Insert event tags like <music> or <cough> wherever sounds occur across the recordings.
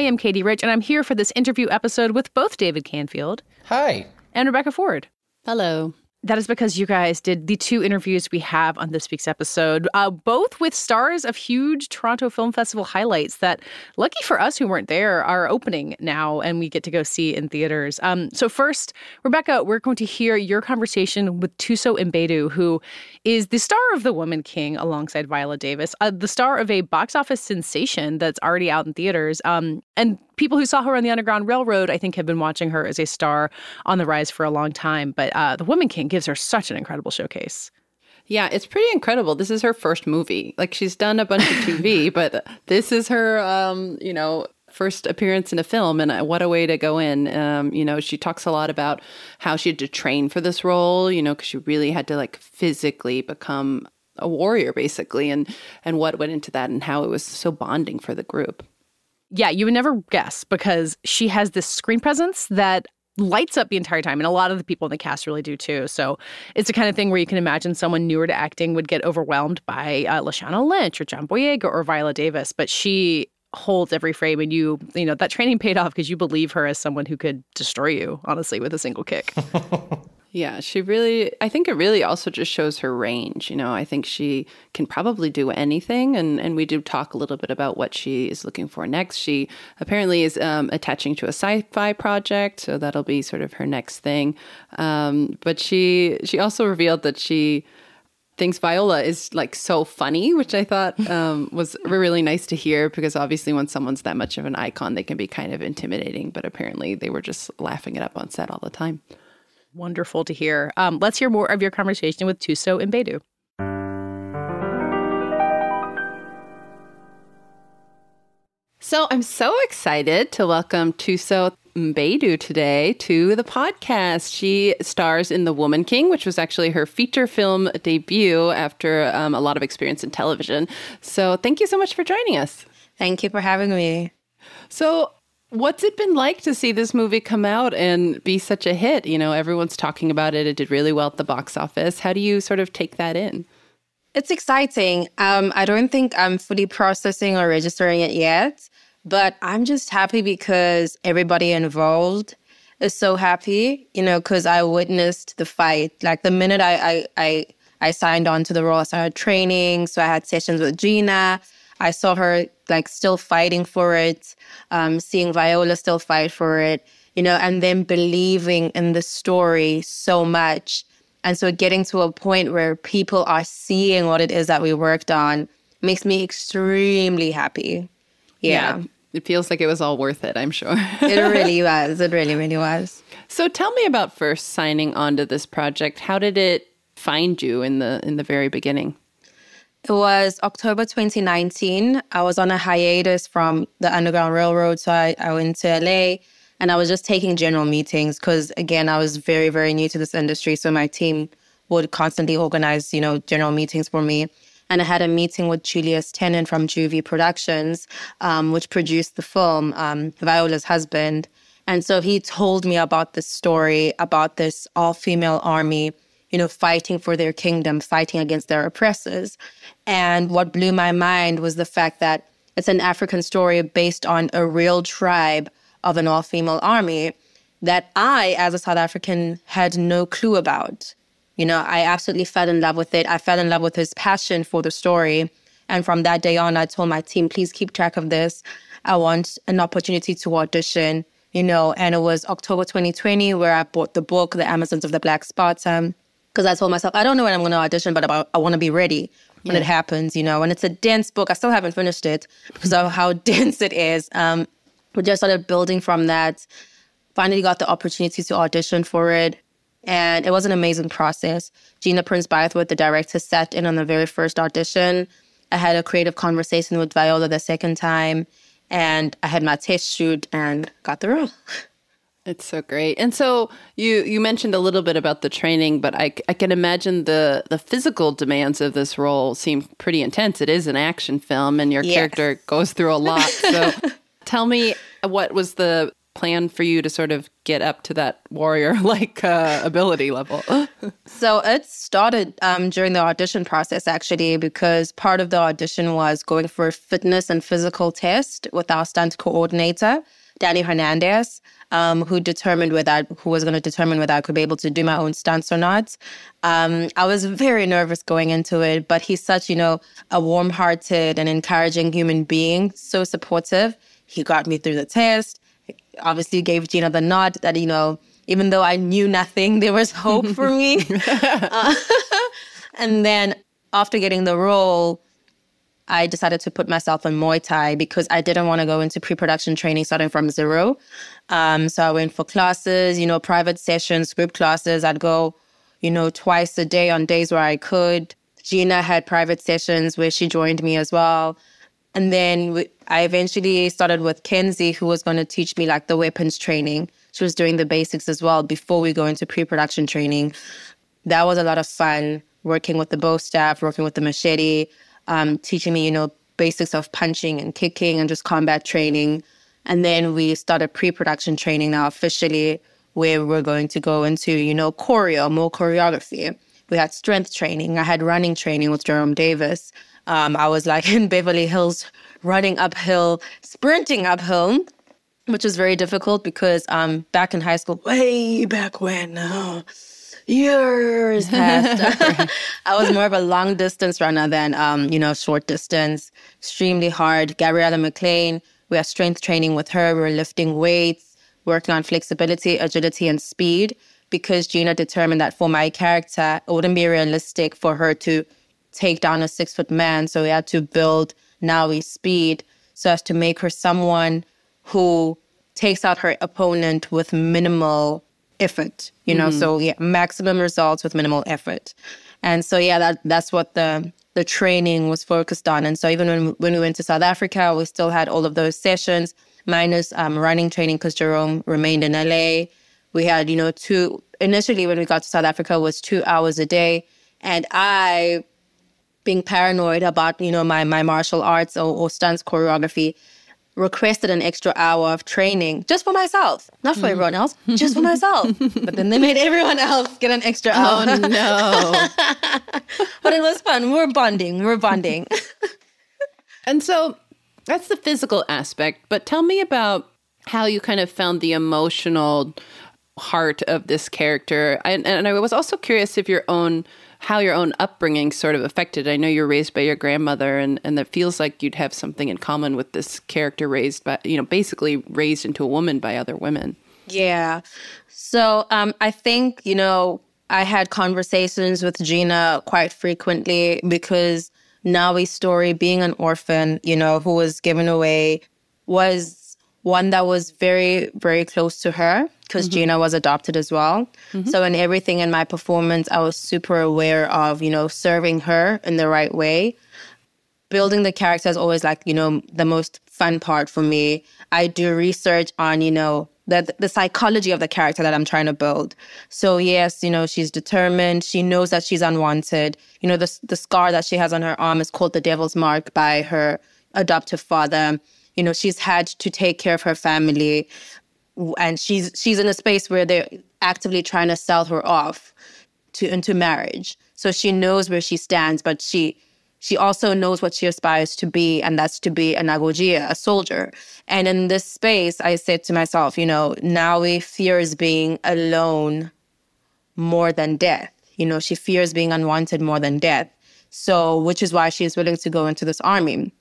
I am Katie Rich, and I'm here for this interview episode with both David Canfield. Hi. And Rebecca Ford. Hello. That is because you guys did the two interviews we have on this week's episode, uh, both with stars of huge Toronto Film Festival highlights that, lucky for us who weren't there, are opening now and we get to go see in theaters. Um, so, first, Rebecca, we're going to hear your conversation with Thuso Mbedu, who is the star of The Woman King alongside Viola Davis, uh, the star of a box office sensation that's already out in theaters. Um, and people who saw her on the Underground Railroad, I think, have been watching her as a star on the rise for a long time. But uh, The Woman King gives her such an incredible showcase. Yeah, it's pretty incredible. This is her first movie. Like she's done a bunch of TV, <laughs> but this is her, um, you know, first appearance in a film and uh, what a way to go in um, you know she talks a lot about how she had to train for this role you know because she really had to like physically become a warrior basically and and what went into that and how it was so bonding for the group yeah, you would never guess because she has this screen presence that lights up the entire time. And a lot of the people in the cast really do too. So it's the kind of thing where you can imagine someone newer to acting would get overwhelmed by uh, Lashana Lynch or John Boyega or Viola Davis. But she holds every frame and you you know that training paid off because you believe her as someone who could destroy you honestly with a single kick <laughs> Yeah, she really, I think it really also just shows her range. You know, I think she can probably do anything. And, and we do talk a little bit about what she is looking for next. She apparently is um, attaching to a sci fi project. So that'll be sort of her next thing. Um, but she, she also revealed that she, thinks Viola is like so funny, which I thought um, was really nice to hear because obviously when someone's that much of an icon, they can be kind of intimidating. But apparently they were just laughing it up on set all the time. Wonderful to hear. Um, let's hear more of your conversation with Thuso and Mbedu. So I'm so excited to welcome Thuso Mbedu today to the podcast. She stars in The Woman King, which was actually her feature film debut after um, a lot of experience in television. So thank you so much for joining us. Thank you for having me. So What's it been like to see this movie come out and be such a hit? You know, everyone's talking about it. It did really well at the box office. How do you sort of take that in? It's exciting. Um, I don't think I'm fully processing or registering it yet, but I'm just happy because everybody involved is so happy, you know, because I witnessed the fight. Like the minute I, I, I, I signed on to the role, I started training. So I had sessions with Gina. I saw her like still fighting for it, um, seeing Viola still fight for it, you know, and then believing in the story so much. And so getting to a point where people are seeing what it is that we worked on makes me extremely happy. Yeah. yeah. It feels like it was all worth it, I'm sure. it really <laughs> was. It really, really was. So tell me about first signing onto this project. How did it find you in the in the very beginning? It was October 2019. I was on a hiatus from the Underground Railroad. So I, I went to LA and I was just taking general meetings because, again, I was very, very new to this industry. So my team would constantly organize, you know, general meetings for me. And I had a meeting with Julius Tennon from JuVee Productions, um, which produced the film, um, Viola's husband. And so he told me about this story, about this all female army you know, fighting for their kingdom, fighting against their oppressors. And what blew my mind was the fact that it's an African story based on a real tribe of an all female army that I, as a South African, had no clue about. You know, I absolutely fell in love with it. I fell in love with his passion for the story. And from that day on, I told my team, please keep track of this. I want an opportunity to audition, you know, and it was October 2020 where I bought the book, The Amazons of the Black Sparta because I told myself I don't know when I'm going to audition, but I, I want to be ready when yeah. it happens, you know. And it's a dense book. I still haven't finished it because of how <laughs> dense it is. Um, we just started building from that. Finally, got the opportunity to audition for it. And it was an amazing process. Gina Prince Bythewood, the director, sat in on the very first audition. I had a creative conversation with Viola the second time, and I had my test shoot and got the role. <laughs> It's so great. And so you you mentioned a little bit about the training, but I, I can imagine the the physical demands of this role seem pretty intense. It is an action film and your Yes. character goes through a lot. So <laughs> tell me what was the plan for you to sort of get up to that warrior <laughs> like uh, ability level? <laughs> So it started um, during the audition process, actually, because part of the audition was going for a fitness and physical test with our stunt coordinator, Danny Hernandez, um, who determined whether I, who was going to determine whether I could be able to do my own stunts or not. Um, I was very nervous going into it, but he's such, you know, a warm-hearted and encouraging human being, so supportive. He got me through the test. Obviously, gave Gina the nod that you know, even though I knew nothing, there was hope for me. <laughs> Uh, <laughs> and then after getting the role, I decided to put myself in Muay Thai because I didn't want to go into pre-production training starting from zero. Um, so I went for classes, you know, private sessions, group classes. I'd go, you know, twice a day on days where I could. Gina had private sessions where she joined me as well. And then I eventually started with Kenzie, who was going to teach me like the weapons training. She was doing the basics as well before we go into pre-production training. That was a lot of fun working with the bow staff, working with the machete, um, teaching me, you know, basics of punching and kicking and just combat training. And then we started pre-production training now officially, where we're going to go into, you know, choreo, more choreography. We had strength training. I had running training with Jerome Davis. Um, I was like <laughs> in Beverly Hills, running uphill, sprinting uphill, which was very difficult because um, back in high school, way back when, oh, years <laughs> past, <laughs> I was more of a long distance runner than um, you know short distance. Extremely hard. Gabriella McLean, we had strength training with her. We were lifting weights, working on flexibility, agility, and speed. Because Gina determined that for my character, it wouldn't be realistic for her to take down a six foot man. So we had to build Nawi's speed so as to make her someone who takes out her opponent with minimal effort, you know, so yeah, maximum results with minimal effort. And so yeah, that that's what the the training was focused on. And so even when when we went to South Africa, we still had all of those sessions minus um, running training because Jerome remained in LA. We had, you know, two initially when we got to South Africa was two hours a day. And I being paranoid about, you know, my my martial arts or, or stunts choreography, requested an extra hour of training just for myself, not for mm. everyone else, just for myself. <laughs> but then they made everyone else get an extra oh, hour. oh no. <laughs> but it was fun. We were bonding. We were bonding. <laughs> And so that's the physical aspect. But tell me about how you kind of found the emotional heart of this character. And, and I was also curious if your own how your own upbringing sort of affected. I know you're raised by your grandmother, and and that feels like you'd have something in common with this character raised by you know basically raised into a woman by other women. Yeah. So um, I think, you know, I had conversations with Gina quite frequently because Nawi's story, being an orphan, you know, who was given away, was one that was very, very close to her because mm-hmm. Gina was adopted as well. Mm-hmm. So in everything in my performance, I was super aware of, you know, serving her in the right way. Building the character is always like you know the most fun part for me. I do research on you know the, the psychology of the character that i'm trying to build. So yes you know she's determined. She knows that she's unwanted. You know the, the scar that she has on her arm is called the devil's mark by her adoptive father you know she's had to take care of her family and she's she's in a space where they're actively trying to sell her off to into marriage. So she knows where she stands, but she she also knows what she aspires to be, and that's to be an Agojie, a soldier. And in this space, I said to myself, you know, Nawi fears being alone more than death. You know, she fears being unwanted more than death. So, which is why she is willing to go into this army.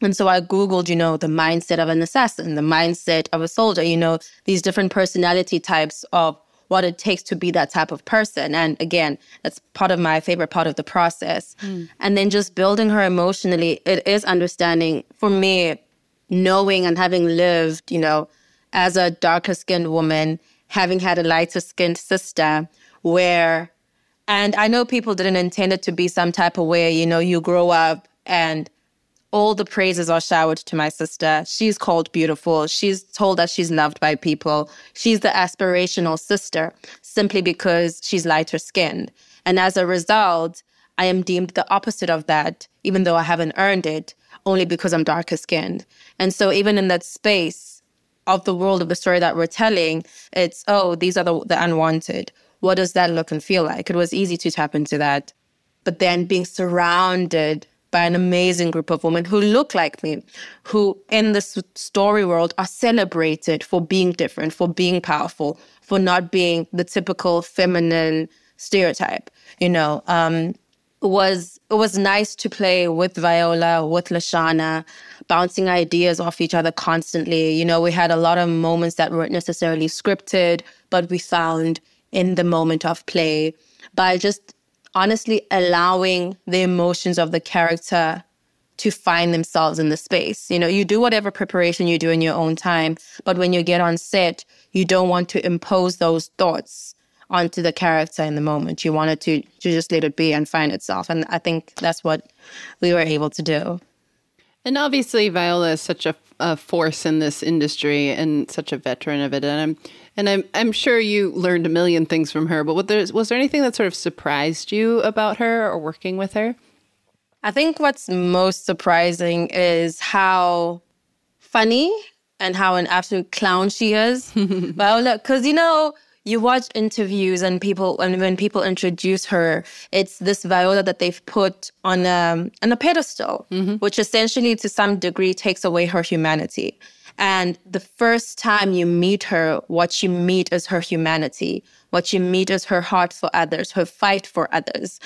And so I Googled, you know, the mindset of an assassin, the mindset of a soldier, you know, these different personality types of what it takes to be that type of person. And again, that's part of my favorite part of the process. Hmm. And then just building her emotionally, it is understanding for me, knowing and having lived, you know, as a darker skinned woman, having had a lighter skinned sister, where, and I know people didn't intend it to be some type of way, you know, you grow up and all the praises are showered to my sister. She's called beautiful. She's told that she's loved by people. She's the aspirational sister simply because she's lighter skinned. And as a result, I am deemed the opposite of that, even though I haven't earned it, only because I'm darker skinned. And so, even in that space of the world of the story that we're telling, it's, oh, these are the, the unwanted. What does that look and feel like? It was easy to tap into that. But then being surrounded by an amazing group of women who look like me, who in the story world are celebrated for being different, for being powerful, for not being the typical feminine stereotype. You know, um, it was it was nice to play with Viola, with Lashana, bouncing ideas off each other constantly. You know, we had a lot of moments that weren't necessarily scripted, but we found in the moment of play by just honestly allowing the emotions of the character to find themselves in the space. You know, you do whatever preparation you do in your own time, but when you get on set, you don't want to impose those thoughts onto the character in the moment. You wanted to, to just let it be and find itself. And I think that's what we were able to do. And obviously, Viola is such a, a, force in this industry and such a veteran of it. And I'm and I'm I'm sure you learned a million things from her. But was there, was there anything that sort of surprised you about her or working with her? I think what's most surprising is how funny and how an absolute clown she is, <laughs> Viola. Because you know you watch interviews and people and when people introduce her, it's this Viola that they've put on a on a pedestal, mm-hmm. which essentially to some degree takes away her humanity. And the first time you meet her, what you meet is her humanity. What you meet is her heart for others, her fight for others,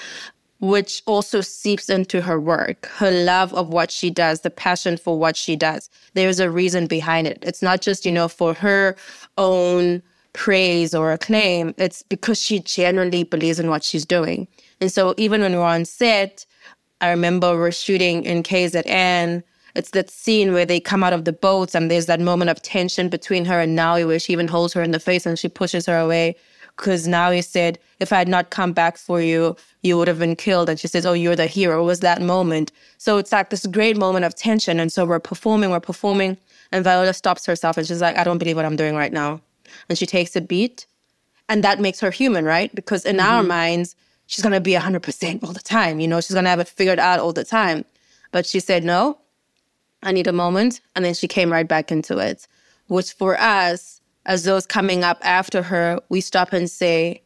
which also seeps into her work, her love of what she does, the passion for what she does. There's a reason behind it. It's not just, you know, for her own praise or acclaim. It's because she genuinely believes in what she's doing. And so even when we're on set, I remember we're shooting in KZN. It's that scene where they come out of the boats and there's that moment of tension between her and Nawi where she even holds her in the face and she pushes her away. Because Nawi said, if I had not come back for you, you would have been killed. And she says, oh, you're the hero. It was that moment. So it's like this great moment of tension. And so we're performing, we're performing. And Viola stops herself and she's like, I don't believe what I'm doing right now and she takes a beat. And that makes her human, right? Because in mm-hmm. our minds, she's going to be 100% all the time. You know, she's going to have it figured out all the time. But she said, no, I need a moment. And then she came right back into it, which for us, as those coming up after her, we stop and say,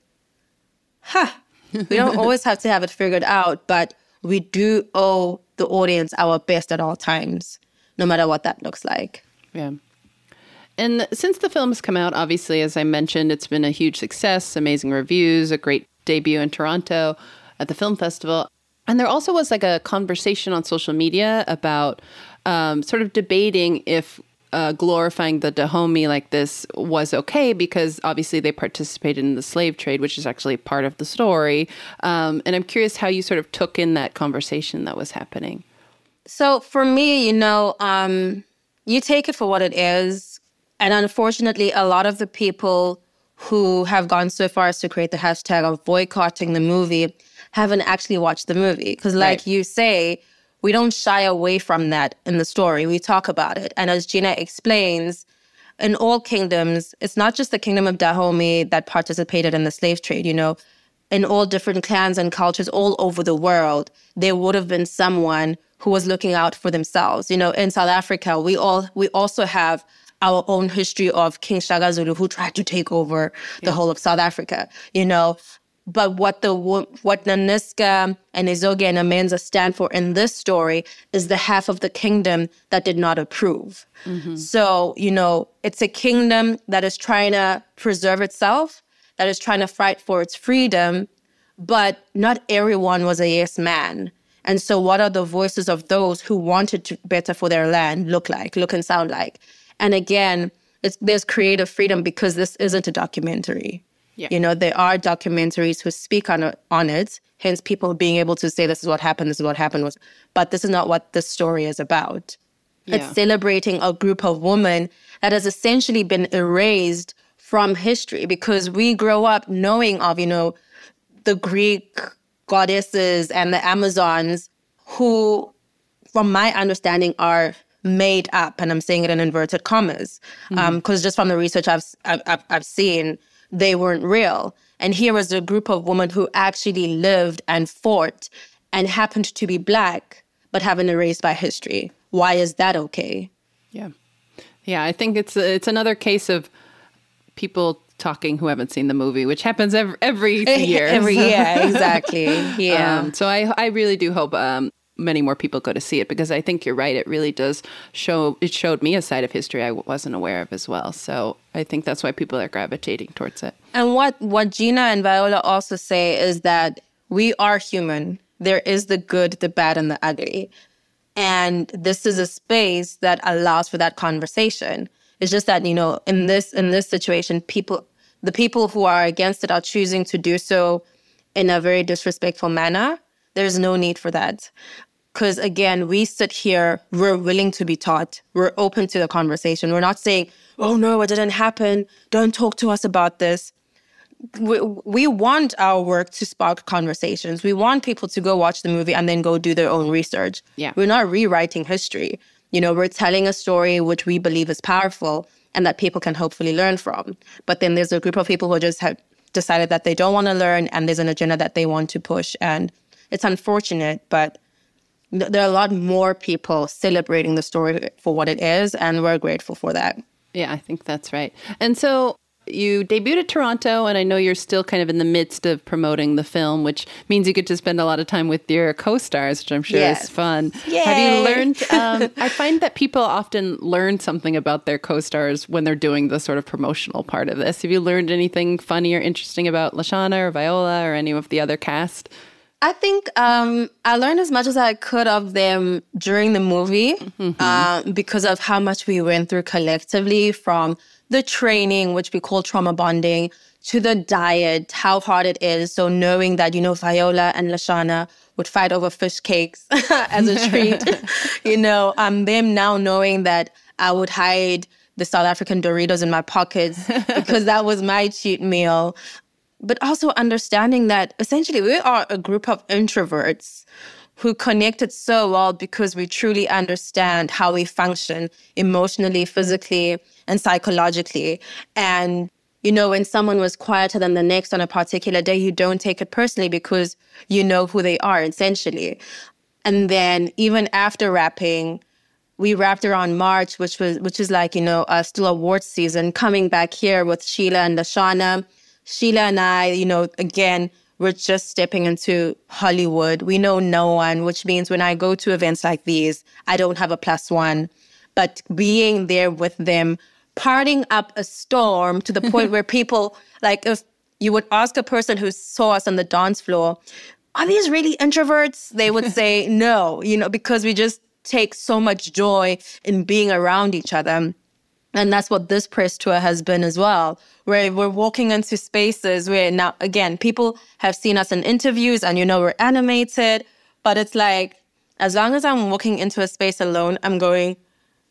huh, we don't <laughs> always have to have it figured out, but we do owe the audience our best at all times, no matter what that looks like. Yeah. And since the film has come out, obviously, as I mentioned, it's been a huge success, amazing reviews, a great debut in Toronto at the film festival. And there also was like a conversation on social media about um, sort of debating if uh, glorifying the Dahomey like this was okay because obviously they participated in the slave trade, which is actually part of the story. Um, and I'm curious how you sort of took in that conversation that was happening. So for me, you know, um, you take it for what it is and unfortunately, a lot of the people who have gone so far as to create the hashtag of boycotting the movie haven't actually watched the movie. Because, like right. you say, we don't shy away from that in the story. We talk about it. And as Gina explains, in all kingdoms, it's not just the kingdom of Dahomey that participated in the slave trade, you know. In all different clans and cultures all over the world, there would have been someone who was looking out for themselves. You know, in South Africa, we all we also have our own history of King Shaka Zulu who tried to take over the whole of South Africa, you know. But what the what Nanisca and Izogie and Amenza stand for in this story is the half of the kingdom that did not approve. Mm-hmm. So, you know, it's a kingdom that is trying to preserve itself, that is trying to fight for its freedom, but not everyone was a yes man. And so, what are the voices of those who wanted to better for their land look like, look and sound like? And again, it's, there's creative freedom because this isn't a documentary. Yeah. You know, there are documentaries who speak on it, on it, hence people being able to say this is what happened, this is what happened was but this is not what this story is about. Yeah. It's celebrating a group of women that has essentially been erased from history because we grow up knowing of, you know, the Greek goddesses and the Amazons, who, from my understanding, are made up, and I'm saying it in inverted commas, because Mm-hmm. um, just from the research I've, I've I've seen, they weren't real. And here was a group of women who actually lived and fought, and happened to be black, but have been erased by history. Why is that okay? Yeah, yeah. I think it's it's another case of people talking who haven't seen the movie, which happens every <laughs> every year. Every year, <laughs> exactly. Yeah. Um, so I I really do hope um, many more people go to see it because I think you're right. It really does show. It showed me a side of history I wasn't aware of as well. So I think that's why people are gravitating towards it. And what what Gina and Viola also say is that we are human. There is the good, the bad, and the ugly. And this is a space that allows for that conversation. It's just that, you know, in this in this situation, people the people who are against it are choosing to do so in a very disrespectful manner. There's no need for that. Because again, we sit here, we're willing to be taught, we're open to the conversation. We're not saying, oh no, it didn't happen. Don't talk to us about this we, we want our work to spark conversations. We want people to go watch the movie and then go do their own research. Yeah. We're not rewriting history. You know, we're telling a story which we believe is powerful and that people can hopefully learn from. But then there's a group of people who just have decided that they don't want to learn and there's an agenda that they want to push. And it's unfortunate, but there are a lot more people celebrating the story for what it is. And we're grateful for that. Yeah, I think that's right. And so you debuted at Toronto, and I know you're still kind of in the midst of promoting the film, which means you get to spend a lot of time with your co-stars, which I'm sure Yes. is fun. Have you learned? <laughs> Um, I find that people often learn something about their co-stars when they're doing the sort of promotional part of this. Have you learned anything funny or interesting about Lashana or Viola or any of the other cast? I think um, I learned as much as I could of them during the movie uh, because of how much we went through collectively from the training, which we call trauma bonding, to the diet, how hard it is. So knowing that, you know, Viola and Lashana would fight over fish cakes <laughs> as a <laughs> treat, you know, um, them now knowing that I would hide the South African Doritos in my pockets <laughs> because that was my cheat meal but also understanding that essentially we are a group of introverts who connected so well because we truly understand how we function emotionally, physically, and psychologically. And, you know, when someone was quieter than the next on a particular day, you don't take it personally because you know who they are, essentially. And then even after rapping, we wrapped around March, which was which is like, you know, uh, still awards season, coming back here with Sheila and Lashana. Sheila and I, you know, again, we're just stepping into Hollywood. We know no one, which means when I go to events like these, I don't have a plus one. But being there with them, parting up a storm to the <laughs> point where people, like, if you would ask a person who saw us on the dance floor, are these really introverts? They would say <laughs> no, you know, because we just take so much joy in being around each other. And that's what this press tour has been as well, where we're walking into spaces where now, again, people have seen us in interviews and, you know, we're animated, but it's like, as long as I'm walking into a space alone, I'm going,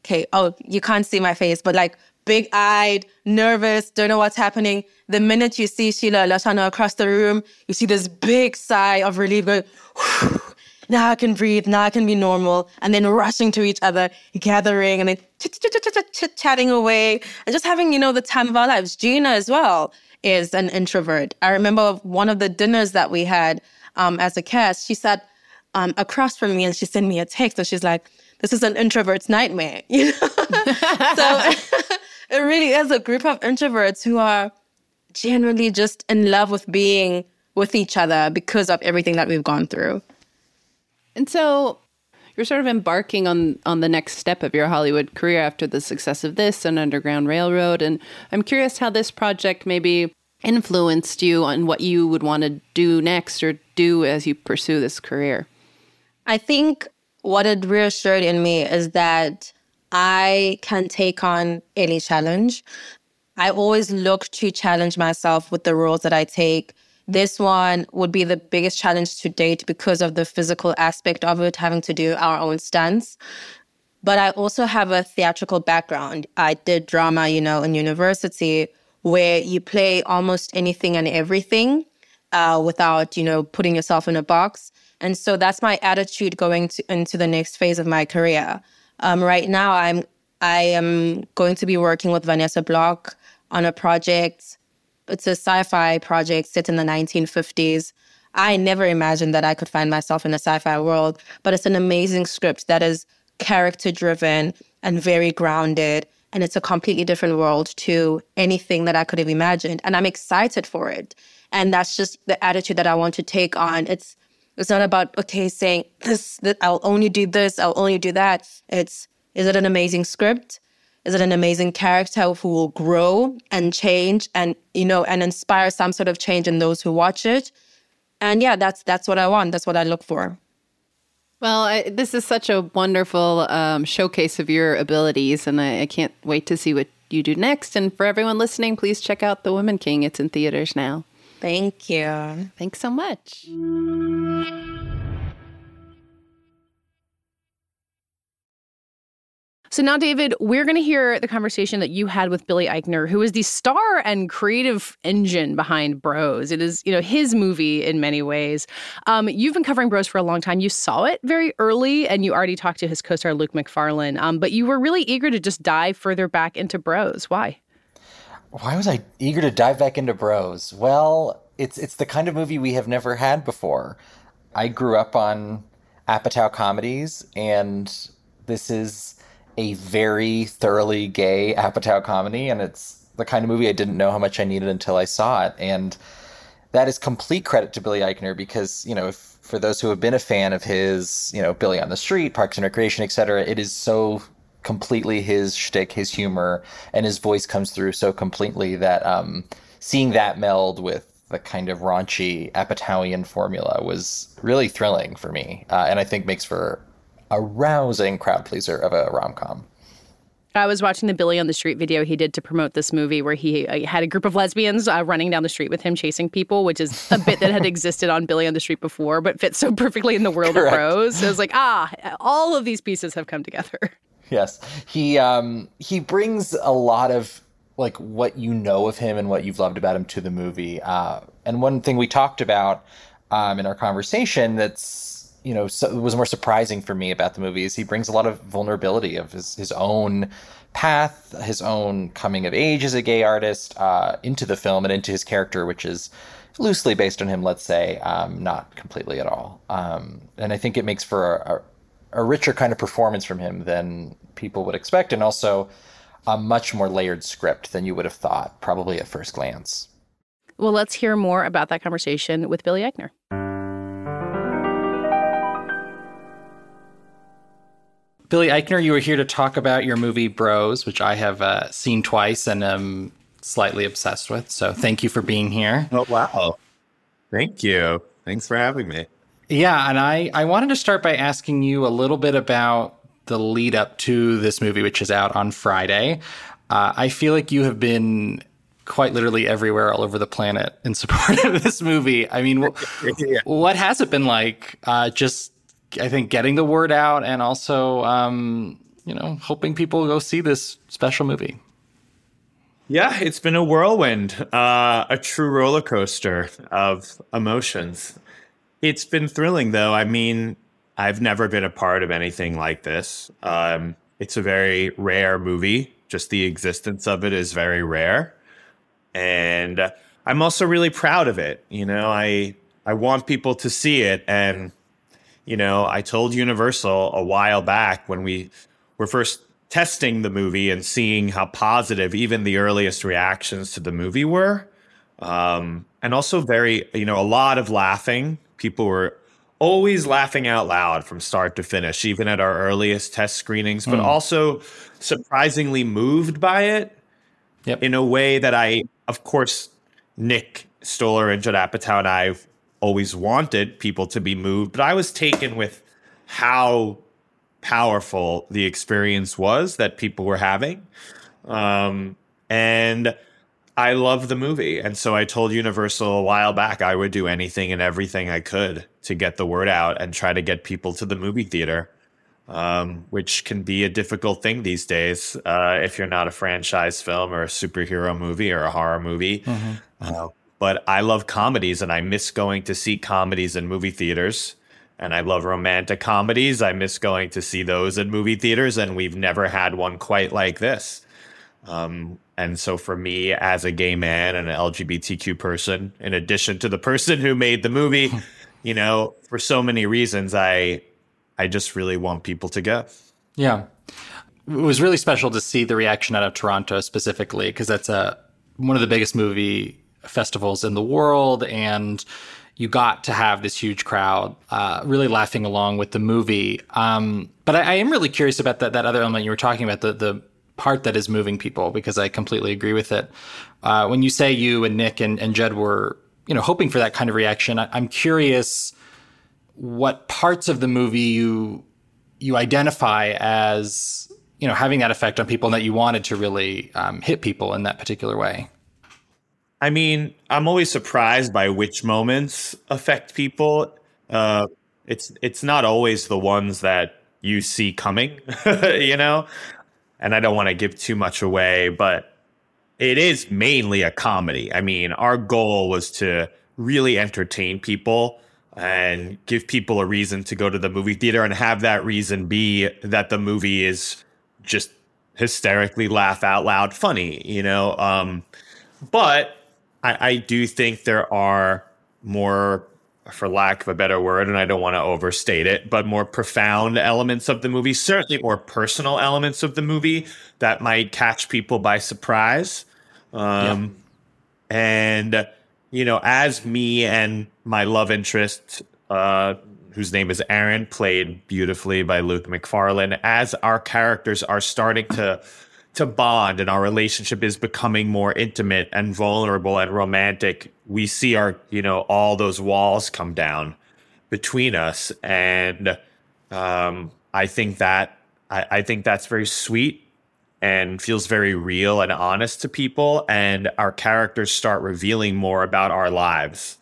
okay, oh, you can't see my face, but like big eyed, nervous, don't know what's happening. The minute you see Sheila Lashana across the room, you see this big sigh of relief going, now I can breathe, now I can be normal, and then rushing to each other, gathering, and then chit chatting away, and just having, you know, the time of our lives. Gina as well is an introvert. I remember one of the dinners that we had um, as a cast, she sat um, across from me and she sent me a text. and she's like, this is an introvert's nightmare. <laughs> You know? so <laughs> it really is a group of introverts who are generally just in love with being with each other because of everything that we've gone through. And so you're sort of embarking on on the next step of your Hollywood career after the success of this and Underground Railroad. And I'm curious how this project maybe influenced you on what you would want to do next or do as you pursue this career. I think what it reassured in me is that I can take on any challenge. I always look to challenge myself with the roles that I take. This one would be the biggest challenge to date because of the physical aspect of it, having to do our own stunts. But I also have a theatrical background. I did drama, you know, in university where you play almost anything and everything. uh, without, you know, putting yourself in a box. And so that's my attitude going to, into the next phase of my career. Um, right now, I'm I am going to be working with Vanessa Block on a project. It's a sci-fi project set in the 1950s. I never imagined that I could find myself in a sci-fi world, but it's an amazing script that is character driven and very grounded and it's a completely different world to anything that I could have imagined and I'm excited for it. And that's just the attitude that I want to take on. It's it's not about okay saying this that I'll only do this, I'll only do that. It's is it an amazing script? Is it an amazing character who will grow and change and you know and inspire some sort of change in those who watch it? And yeah, that's that's what I want. That's what I look for. Well, I, this is such a wonderful um, showcase of your abilities, and I, I can't wait to see what you do next. And for everyone listening, please check out The Woman King. It's in theaters now. Thank you. Thanks so much. So now, David, we're going to hear the conversation that you had with Billy Eichner, who is the star and creative engine behind Bros. It is, you know, his movie in many ways. Um, you've been covering Bros for a long time. You saw it very early, and you already talked to his co-star Luke Macfarlane. Um, but you were really eager to just dive further back into Bros. Why? Why was I eager to dive back into Bros? Well, it's it's the kind of movie we have never had before. I grew up on Apatow comedies, and this is a very thoroughly gay Apatow comedy, and it's the kind of movie I didn't know how much I needed until I saw it. And that is complete credit to Billy Eichner because, you know, if, for those who have been a fan of his, you know, Billy on the Street, Parks and Recreation, etc., it is so completely his shtick, his humor, and his voice comes through so completely that um, seeing that meld with the kind of raunchy Apatowian formula was really thrilling for me, uh, and I think makes for a rousing crowd pleaser of a rom com. I was watching the Billy on the Street video he did to promote this movie where he uh, had a group of lesbians uh, running down the street with him chasing people, which is a bit that had <laughs> existed on Billy on the Street before, but fits so perfectly in the world Correct. of Bros. So it was like, ah, all of these pieces have come together. <laughs> Yes. He um he brings a lot of like what you know of him and what you've loved about him to the movie. Uh, and one thing we talked about um, in our conversation that's you know so, was more surprising for me about the movie is he brings a lot of vulnerability of his his own path, his own coming of age as a gay artist uh, into the film and into his character, which is loosely based on him, let's say, um, not completely at all. Um, and I think it makes for a, a, a, richer kind of performance from him than people would expect, and also a much more layered script than you would have thought, probably at first glance. Well, let's hear more about that conversation with Billy Eichner. Billy Eichner, you were here to talk about your movie Bros, which I have uh, seen twice and am slightly obsessed with. So thank you for being here. Oh, wow. Thank you. Thanks for having me. Yeah, and I, I wanted to start by asking you a little bit about the lead up to this movie, which is out on Friday. Uh, I feel like you have been quite literally everywhere all over the planet in support <laughs> of this movie. I mean, <laughs> yeah. what has it been like uh, just I think getting the word out and also, um, you know, hoping people go see this special movie. Yeah, it's been a whirlwind, uh, a true roller coaster of emotions. It's been thrilling, though. I mean, I've never been a part of anything like this. Um, it's a very rare movie. Just the existence of it is very rare, and I'm also really proud of it. You know, I I want people to see it, and you know, I told Universal a while back when we were first testing the movie and seeing how positive even the earliest reactions to the movie were. Um, and also very, you know, a lot of laughing. People were always laughing out loud from start to finish, even at our earliest test screenings, but mm. also surprisingly moved by it yep. in a way that I, of course, Nick Stoller and Judd Apatow and I always wanted people to be moved, but I was taken with how powerful the experience was that people were having. Um, and I love the movie. And so I told Universal a while back I would do anything and everything I could to get the word out and try to get people to the movie theater, um, which can be a difficult thing these days uh, if you're not a franchise film or a superhero movie or a horror movie. Mm-hmm. Uh, but I love comedies and I miss going to see comedies in movie theaters. And I love romantic comedies. I miss going to see those in movie theaters, and we've never had one quite like this. Um, and so, for me, as a gay man and an LGBTQ person, in addition to the person who made the movie, <laughs> you know, for so many reasons, I, I just really want people to go. Yeah, it was really special to see the reaction out of Toronto specifically because that's a one of the biggest movie festivals in the world, and you got to have this huge crowd uh, really laughing along with the movie. Um, but I, I, am really curious about that that other element you were talking about the the part that is moving people because I completely agree with it. Uh, when you say you and Nick and, and Judd were you know hoping for that kind of reaction, I, I'm curious what parts of the movie you you identify as you know having that effect on people and that you wanted to really um, hit people in that particular way. I mean, I'm always surprised by which moments affect people. Uh, it's it's not always the ones that you see coming, <laughs> you know. And I don't want to give too much away, but it is mainly a comedy. I mean, our goal was to really entertain people and give people a reason to go to the movie theater and have that reason be that the movie is just hysterically laugh out loud funny, you know. Um, but I, I do think there are more for lack of a better word, and I don't want to overstate it, but more profound elements of the movie, certainly more personal elements of the movie that might catch people by surprise. Um, yeah. And, you know, as me and my love interest, uh, whose name is Aaron, played beautifully by Luke Macfarlane, as our characters are starting to to bond and our relationship is becoming more intimate and vulnerable and romantic, we see our, you know, all those walls come down between us. And um, I think that I, I think that's very sweet and feels very real and honest to people. And our characters start revealing more about our lives.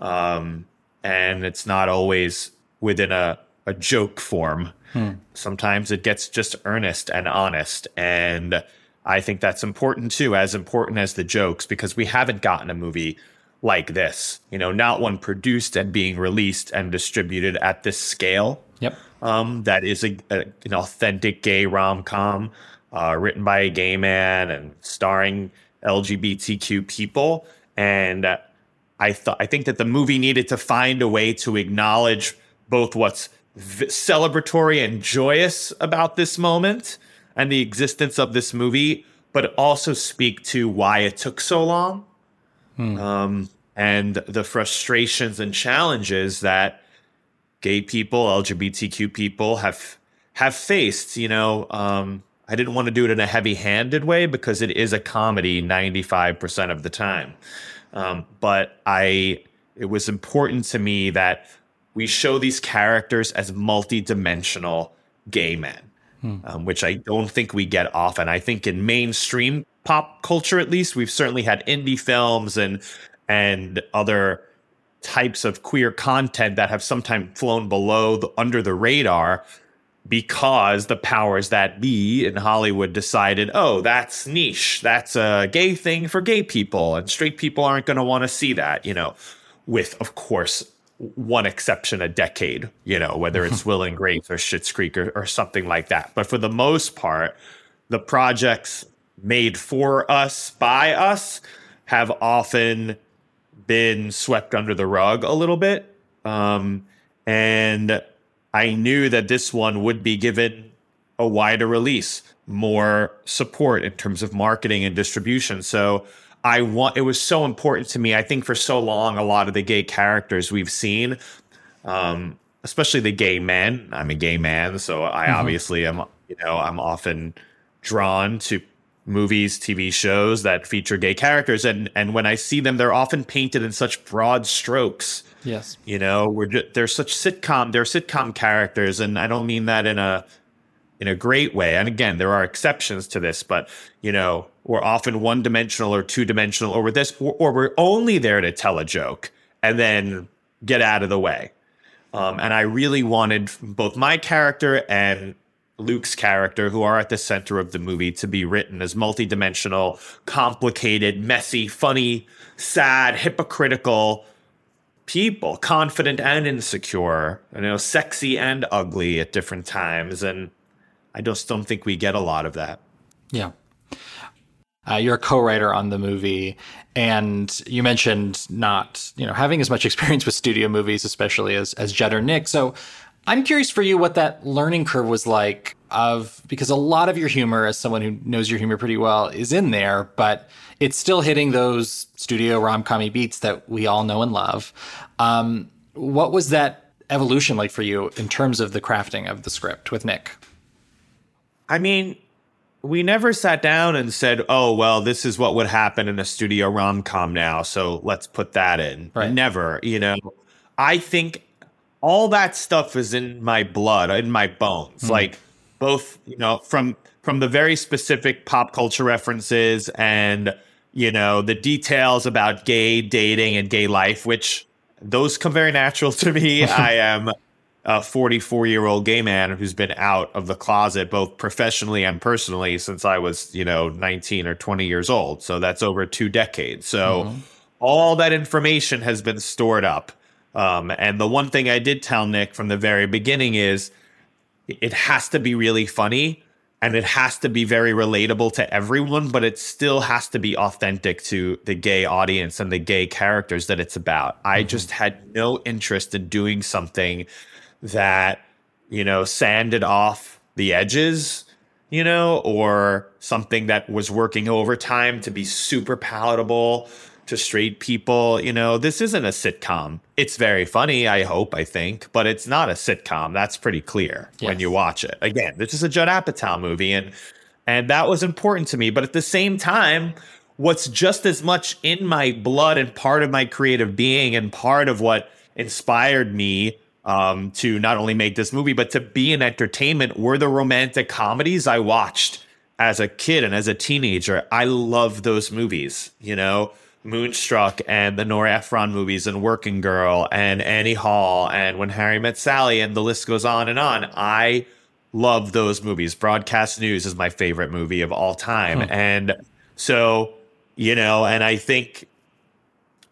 Um, and it's not always within a, a joke form. Hmm. Sometimes it gets just earnest and honest. And I think that's important too, as important as the jokes, because we haven't gotten a movie like this, you know, not one produced and being released and distributed at this scale. Yep. Um, that is a, a, an authentic gay rom com uh, written by a gay man and starring LGBTQ people. And I thought I think that the movie needed to find a way to acknowledge both what's v- celebratory and joyous about this moment and the existence of this movie, but also speak to why it took so long hmm. um, and the frustrations and challenges that gay people, LGBTQ people have have faced. You know, um, I didn't want to do it in a heavy-handed way because it is a comedy 95% of the time. Um, but I, it was important to me that we show these characters as multi-dimensional gay men, hmm. um, which I don't think we get often. I think in mainstream pop culture, at least, we've certainly had indie films and and other types of queer content that have sometimes flown below the, under the radar because the powers that be in Hollywood decided, oh, that's niche. That's a gay thing for gay people, and straight people aren't going to want to see that, you know, with, of course, one exception a decade, you know, whether it's Will and Grace or Schitt's Creek or, or something like that. But for the most part, the projects made for us by us have often been swept under the rug a little bit. Um, and I knew that this one would be given a wider release, more support in terms of marketing and distribution. So I want it was so important to me. I think for so long, a lot of the gay characters we've seen, um, especially the gay men. I'm a gay man, so I mm-hmm. obviously am. You know, I'm often drawn to movies, TV shows that feature gay characters, and and when I see them, they're often painted in such broad strokes. Yes, you know, we're just, they're such sitcom. They're sitcom characters, and I don't mean that in a in a great way. And again, there are exceptions to this, but you know, we're often one dimensional or two dimensional, or we're this, or, or, we're only there to tell a joke and then get out of the way. Um, and I really wanted both my character and Luke's character, who are at the center of the movie, to be written as multidimensional, complicated, messy, funny, sad, hypocritical people, confident and insecure, you know, sexy and ugly at different times. And I just don't think we get a lot of that. Yeah. Uh, you're a co-writer on the movie, and you mentioned not, you know, having as much <laughs> experience with studio movies, especially as as Judd or Nick. So, I'm curious for you what that learning curve was like of because a lot of your humor, as someone who knows your humor pretty well, is in there, but it's still hitting those studio rom commy beats that we all know and love. Um, what was that evolution like for you in terms of the crafting of the script with Nick? I mean, we never sat down and said, "Oh, well, this is what would happen in a studio rom com now, so let's put that in." Right. Never, you know. I think all that stuff is in my blood, in my bones. Mm. Like both, you know, from from the very specific pop culture references and you know the details about gay dating and gay life, which those come very natural to me. <laughs> I am a 44 year old gay man who's been out of the closet both professionally and personally since I was, you know, 19 or 20 years old. So that's over two decades. So Mhm. all that information has been stored up. Um, and the one thing I did tell Nick from the very beginning is it has to be really funny and it has to be very relatable to everyone, but it still has to be authentic to the gay audience and the gay characters that it's about. I just had no interest in doing something that, you know, sanded off the edges, you know, or something that was working overtime to be super palatable to straight people. You know, this isn't a sitcom. It's very funny, I hope, I think, but it's not a sitcom. That's pretty clear when you watch it. Again, this is a Judd Apatow movie, and and that was important to me. But at the same time, what's just as much in my blood and part of my creative being and part of what inspired me um, to not only make this movie, but to be in entertainment were the romantic comedies I watched as a kid and as a teenager. I love those movies, you know, Moonstruck and the Nora Ephron movies and Working Girl and Annie Hall and When Harry Met Sally and the list goes on and on. I love those movies. Broadcast News is my favorite movie of all time. Hmm. And so, you know, and I think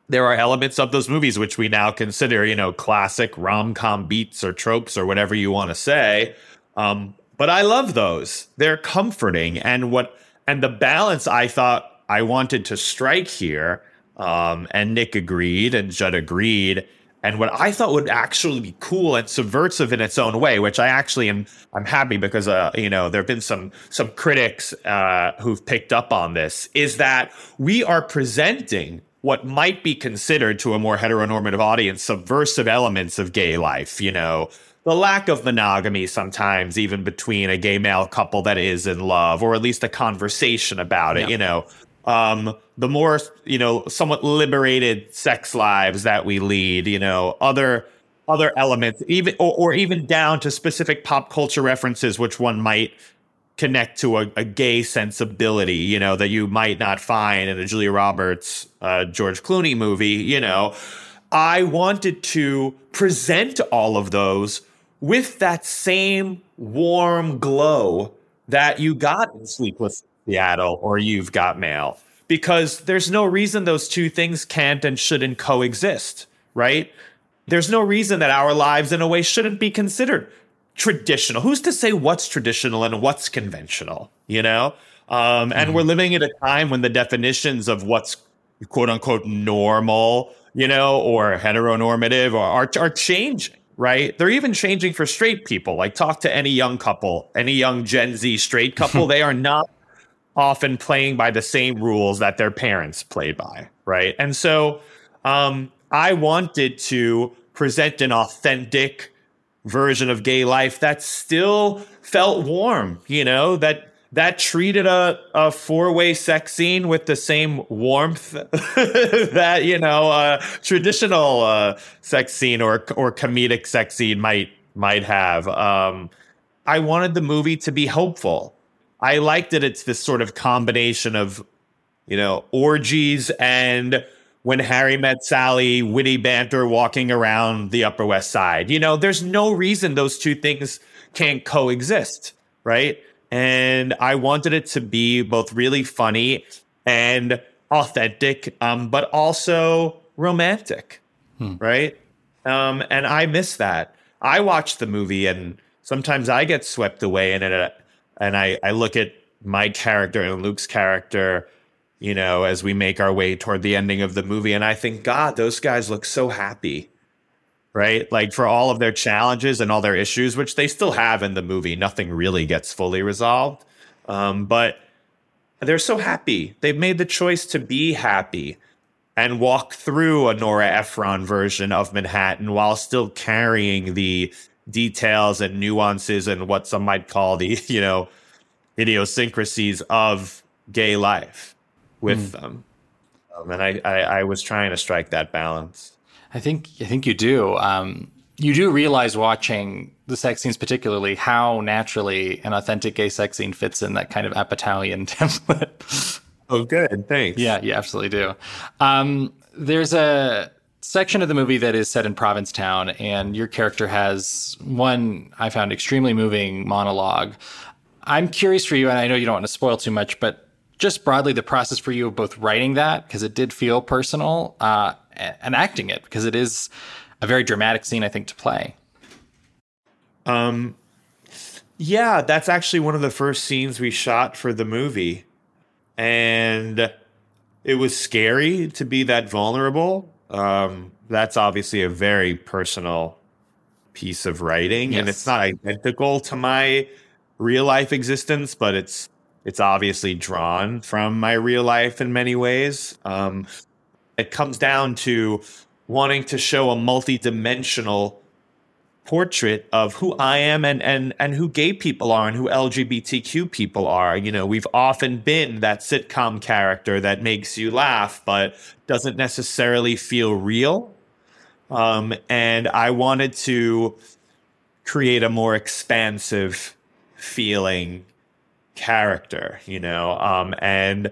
there are elements of those movies which we now consider, you know, classic rom com beats or tropes or whatever you want to say. Um, but I love those. They're comforting. And what, and the balance I thought I wanted to strike here, um, and Nick agreed and Judd agreed. And what I thought would actually be cool and subversive in its own way, which I actually am, I'm happy because, uh, you know, there have been some some critics uh, who've picked up on this, is that we are presenting what might be considered to a more heteronormative audience subversive elements of gay life. You know, the lack of monogamy sometimes, even between a gay male couple that is in love, or at least a conversation about it. Yeah. You know, um, the more you know, somewhat liberated sex lives that we lead. You know, other other elements, even or, or even down to specific pop culture references, which one might connect to a, a gay sensibility, you know, that you might not find in a Julia Roberts, uh, George Clooney movie, you know. I wanted to present all of those with that same warm glow that you got in Sleepless Seattle or You've Got Mail, because there's no reason those two things can't and shouldn't coexist, right? There's no reason that our lives, in a way, shouldn't be considered traditional. Who's to say what's traditional and what's conventional? You know, um, and we're living at a time when the definitions of what's quote unquote normal, you know, or heteronormative, or are are changing. Right? They're even changing for straight people. Like talk to any young couple, any young Gen Z straight couple. <laughs> they are not often playing by the same rules that their parents played by. Right? And so um, I wanted to present an authentic version of gay life that still felt warm, you know, that that treated a, a four-way sex scene with the same warmth <laughs> that, you know, a traditional uh, sex scene or or comedic sex scene might might have. Um, I wanted the movie to be hopeful. I liked that it's this sort of combination of, you know, orgies and when Harry met Sally, witty banter walking around the Upper West Side. You know, there's no reason those two things can't coexist. right? And I wanted it to be both really funny and authentic, um, but also romantic, hmm. right? Um, and I miss that. I watch the movie and sometimes I get swept away in it, and I, I look at my character and Luke's character, you know, as we make our way toward the ending of the movie, and I think, God, those guys look so happy right? Like for all of their challenges and all their issues, which they still have in the movie, nothing really gets fully resolved. Um, but they're so happy. They've made the choice to be happy and walk through a Nora Ephron version of Manhattan while still carrying the details and nuances and what some might call the, <laughs> you know, idiosyncrasies of gay life with mm. them. Um, and I, I, I was trying to strike that balance. I think I think you do. Um, you do realize watching the sex scenes, particularly how naturally an authentic gay sex scene fits in that kind of Apatowian <laughs> template. Oh, good. Thanks. Yeah, you absolutely do. Um, there's a section of the movie that is set in Provincetown, and your character has one I found extremely moving monologue. I'm curious for you, and I know you don't want to spoil too much, but just broadly the process for you of both writing that because it did feel personal uh, and acting it because it is a very dramatic scene, I think, to play. Um, yeah, that's actually one of the first scenes we shot for the movie, and it was scary to be that vulnerable. Um, that's obviously a very personal piece of writing, yes. and it's not identical to my real life existence, but it's it's obviously drawn from my real life in many ways. Um, it comes down to wanting to show a multi-dimensional portrait of who I am and and and who gay people are and who LGBTQ people are. You know, we've often been that sitcom character that makes you laugh but doesn't necessarily feel real. Um, and I wanted to create a more expansive feeling character, you know, um, and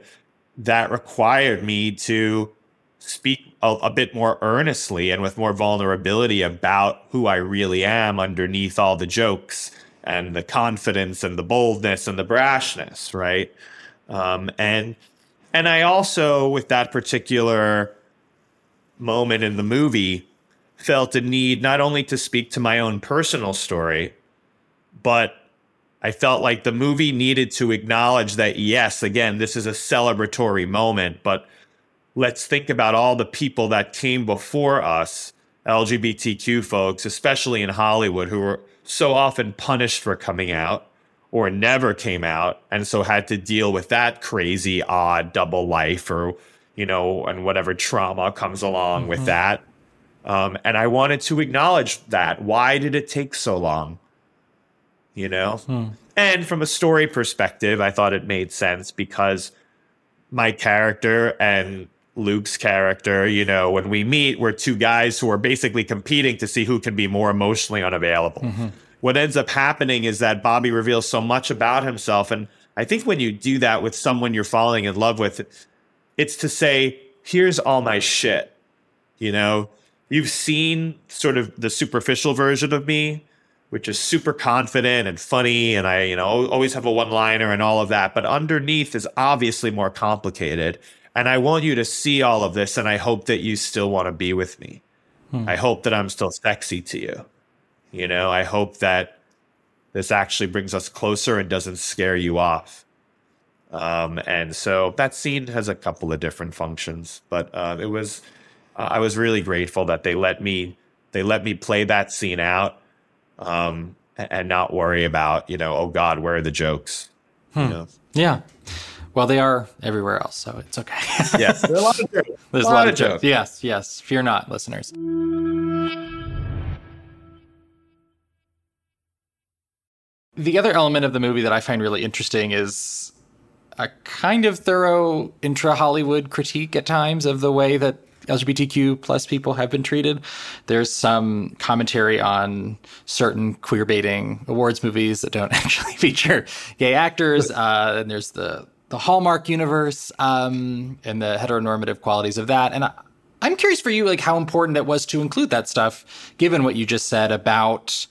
that required me to speak a, a, bit more earnestly and with more vulnerability about who I really am underneath all the jokes and the confidence and the boldness and the brashness, right? Um, and and I also, with that particular moment in the movie, felt a need not only to speak to my own personal story, but I felt like the movie needed to acknowledge that yes, again, this is a celebratory moment, but let's think about all the people that came before us, LGBTQ folks, especially in Hollywood, who were so often punished for coming out or never came out and so had to deal with that crazy odd double life or you know and whatever trauma comes along mm-hmm. with that. Um, and i wanted to acknowledge that. Why did it take so long you know hmm. and from a story perspective i thought it made sense because my character and Luke's character, you know, when we meet, we're two guys who are basically competing to see who can be more emotionally unavailable. Mm-hmm. What ends up happening is that Bobby reveals so much about himself. And I think when you do that with someone you're falling in love with, it's to say, here's all my shit. You know, you've seen sort of the superficial version of me, which is super confident and funny. And I, you know, always have a one liner and all of that. But underneath is obviously more complicated and I want you to see all of this, and I hope that you still want to be with me. Hmm. I hope that I'm still sexy to you. You know, I hope that this actually brings us closer and doesn't scare you off. Um, and so that scene has a couple of different functions, but uh, it was uh, I was really grateful that they let me they let me play that scene out um, and not worry about you know oh God where are the jokes. Hmm. You know? Yeah. Well, they are everywhere else, so it's okay. <laughs> yes, there's a lot of jokes. <laughs> There's a lot, a lot of jokes. jokes. Yes, yes. Fear not, listeners. The other element of the movie that I find really interesting is a kind of thorough intra Hollywood critique at times of the way that LGBTQ plus people have been treated. There's some commentary on certain queer baiting awards movies that don't <laughs> actually feature gay actors. Uh, and there's the the Hallmark universe um, and the heteronormative qualities of that. And I, I'm curious for you, like how important it was to include that stuff, given what you just said about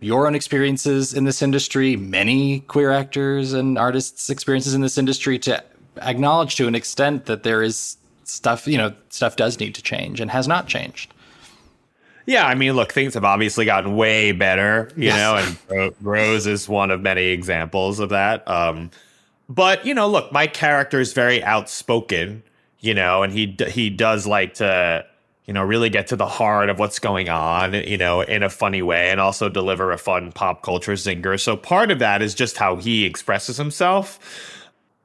your own experiences in this industry, many queer actors and artists' experiences in this industry to acknowledge to an extent that there is stuff, you know, stuff does need to change and has not changed. Yeah, I mean, look, things have obviously gotten way better, you Yes. know, and Rose is one of many examples of that. Um, but you know, look, my character is very outspoken, you know, and he he does like to, you know, really get to the heart of what's going on, you know, in a funny way, and also deliver a fun pop culture zinger. So part of that is just how he expresses himself.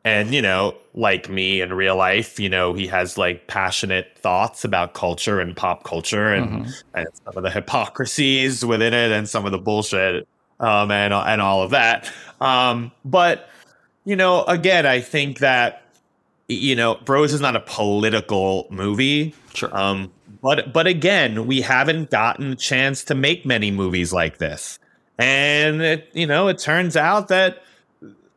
And, you know, like me in real life, you know, he has like passionate thoughts about culture and pop culture and, and some of the hypocrisies within it and some of the bullshit um, and, and all of that. Um, but, you know, again, I think that, you know, Bros is not a political movie. Sure. Um, but, but again, we haven't gotten a chance to make many movies like this. And, it, you know, it turns out that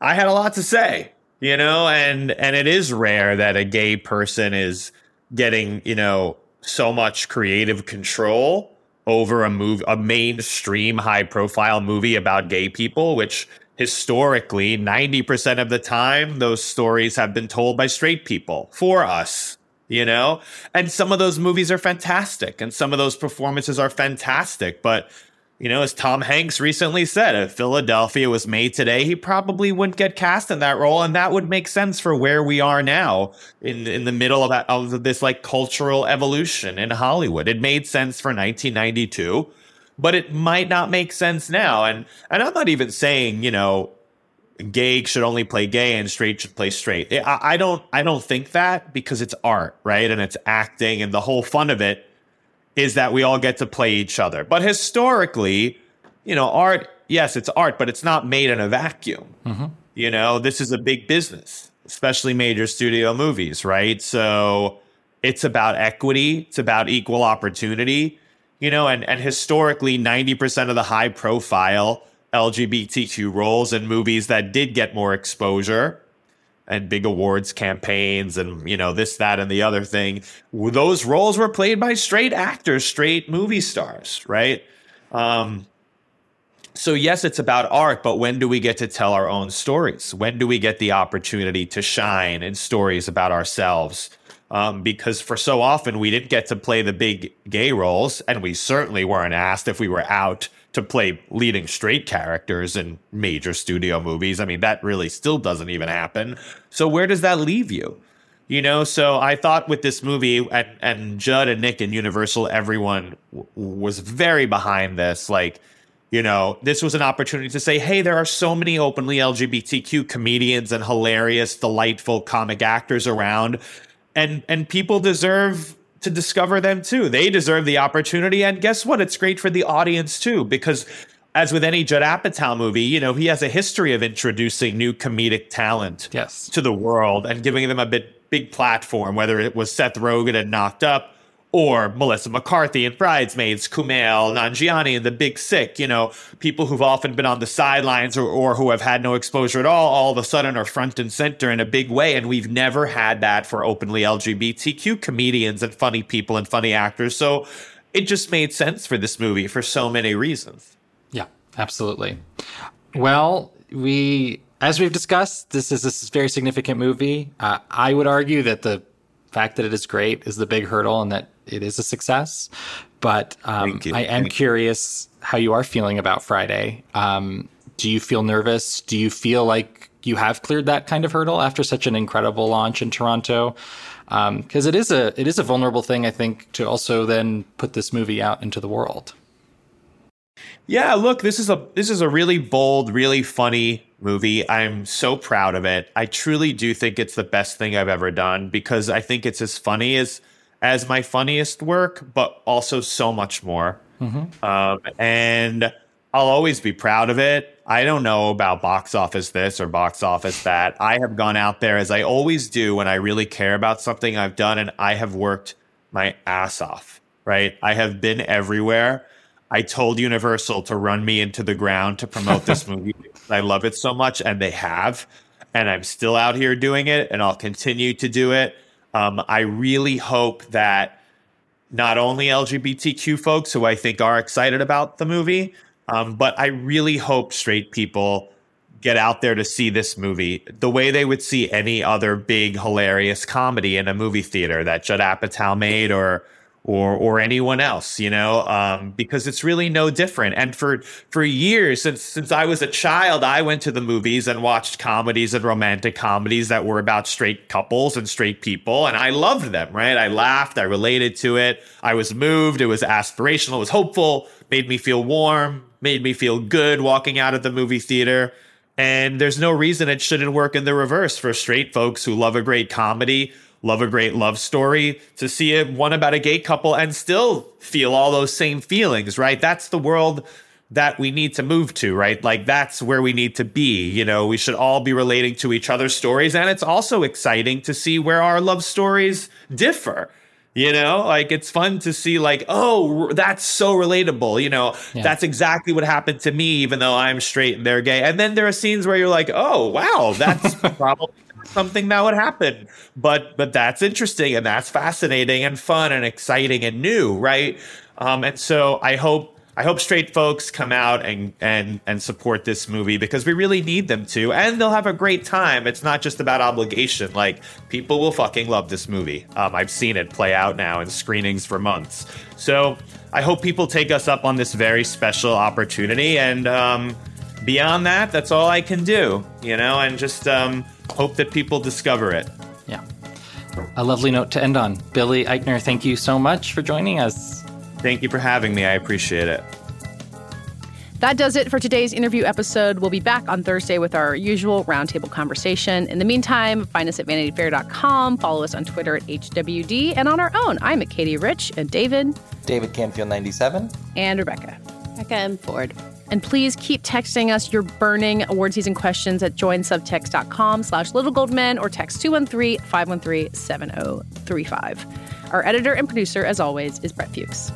I had a lot to say, you know, and and it is rare that a gay person is getting, you know, so much creative control over a move a mainstream high profile movie about gay people, which historically 90% of the time those stories have been told by straight people for us you know? And some of those movies are fantastic and some of those performances are fantastic but you know, as Tom Hanks recently said, if Philadelphia was made today, he probably wouldn't get cast in that role, and that would make sense for where we are now in in the middle of, that, of this like cultural evolution in Hollywood. It made sense for 1992, but it might not make sense now. And and I'm not even saying you know, gay should only play gay and straight should play straight. I, I don't I don't think that because it's art, right? And it's acting, and the whole fun of it is that we all get to play each other. But historically, you know, art, yes, it's art, but it's not made in a vacuum. Mm-hmm. You know, this is a big business, especially major studio movies, right? So it's about equity, it's about equal opportunity, you know, and, and historically, 90% of the high profile LGBTQ roles in movies that did get more exposure and big awards campaigns and you know this that and the other thing. Those roles were played by straight actors straight movie stars right? Um so yes it's about art but when do we get to tell our own stories? When do we get the opportunity to shine in stories about ourselves? Um, because for so often we didn't get to play the big gay roles and we certainly weren't asked if we were out to play leading straight characters in major studio movies. I mean, that really still doesn't even happen. So where does that leave you? You know, so I thought with this movie and, and Judd and Nick and Universal, everyone w- was very behind this. Like, you know, this was an opportunity to say, hey, there are so many openly LGBTQ comedians and hilarious, delightful comic actors around. And and people deserve to discover them too. They deserve the opportunity. And guess what? It's great for the audience too, because as with any Judd Apatow movie, you know, he has a history of introducing new comedic talent yes. to the world and giving them a bit big platform, whether it was Seth Rogen and Knocked Up or Melissa McCarthy and Bridesmaids, Kumail Nanjiani and The Big Sick, you know, people who've often been on the sidelines or, or who have had no exposure at all, all of a sudden are front and center in a big way. And we've never had that for openly LGBTQ comedians and funny people and funny actors. So it just made sense for this movie for so many reasons. Yeah, absolutely. Well, we, as we've discussed, this is this is a very significant movie. Uh, I would argue that the fact that it is great is the big hurdle and that it is a success. But um, I am curious how you are feeling about Friday. Um, do you feel nervous? Do you feel like you have cleared that kind of hurdle after such an incredible launch in Toronto? Because it is a it is a vulnerable thing, I think, to also then put this movie out into the world. Yeah, look, this is a this is a really bold, really funny movie. I'm so proud of it. I truly do think it's the best thing I've ever done because I think it's as funny as as my funniest work, but also so much more. Um, and I'll always be proud of it. I don't know about box office this or box office that. I have gone out there as I always do when I really care about something I've done, and I have worked my ass off, right? I have been everywhere. I told Universal to run me into the ground to promote this <laughs> movie. I love it so much, and they have. And I'm still out here doing it, and I'll continue to do it. Um, I really hope that not only LGBTQ folks who I think are excited about the movie, Um, but I really hope straight people get out there to see this movie the way they would see any other big hilarious comedy in a movie theater that Judd Apatow made or or or anyone else, you know, um, because it's really no different. And for for years since since I was a child, I went to the movies and watched comedies and romantic comedies that were about straight couples and straight people, and I loved them. Right? I laughed, I related to it, I was moved. It was aspirational, it was hopeful, made me feel warm, made me feel good walking out of the movie theater. And there's no reason it shouldn't work in the reverse for straight folks who love a great comedy love a great love story, to see it one about a gay couple and still feel all those same feelings, right? That's the world that we need to move to, right? Like that's where we need to be. You know, we should all be relating to each other's stories. And it's also exciting to see where our love stories differ. You know, like it's fun to see, like, oh, that's so relatable. You know, yeah. that's exactly what happened to me, even though I'm straight and they're gay. And then there are scenes where you're like, oh, wow, that's <laughs> probably something that would happen. But but that's interesting and that's fascinating and fun and exciting and new, right? Um, and so I hope I hope straight folks come out and and and support this movie because we really need them to, and they'll have a great time. It's not just about obligation. Like people will fucking love this movie. Um, I've seen it play out now in screenings for months. So I hope people take us up on this very special opportunity. And um, beyond that, that's all I can do. You know, and just um, hope that people discover it. Yeah. A lovely note to end on. Billy Eichner, thank you so much for joining us. Thank you for having me. I appreciate it. That does it for today's interview episode. We'll be back on Thursday with our usual roundtable conversation. In the meantime, find us at vanityfair.com, follow us on Twitter at HWD, and on our own. I'm at Katie Rich and David. David Canfield 97. And Rebecca. Rebecca M. Ford. And please keep texting us your burning award season questions at joinsubtext.com slash littlegoldmen or text 213-513-7035. Our editor and producer, as always, is Brett Fuchs.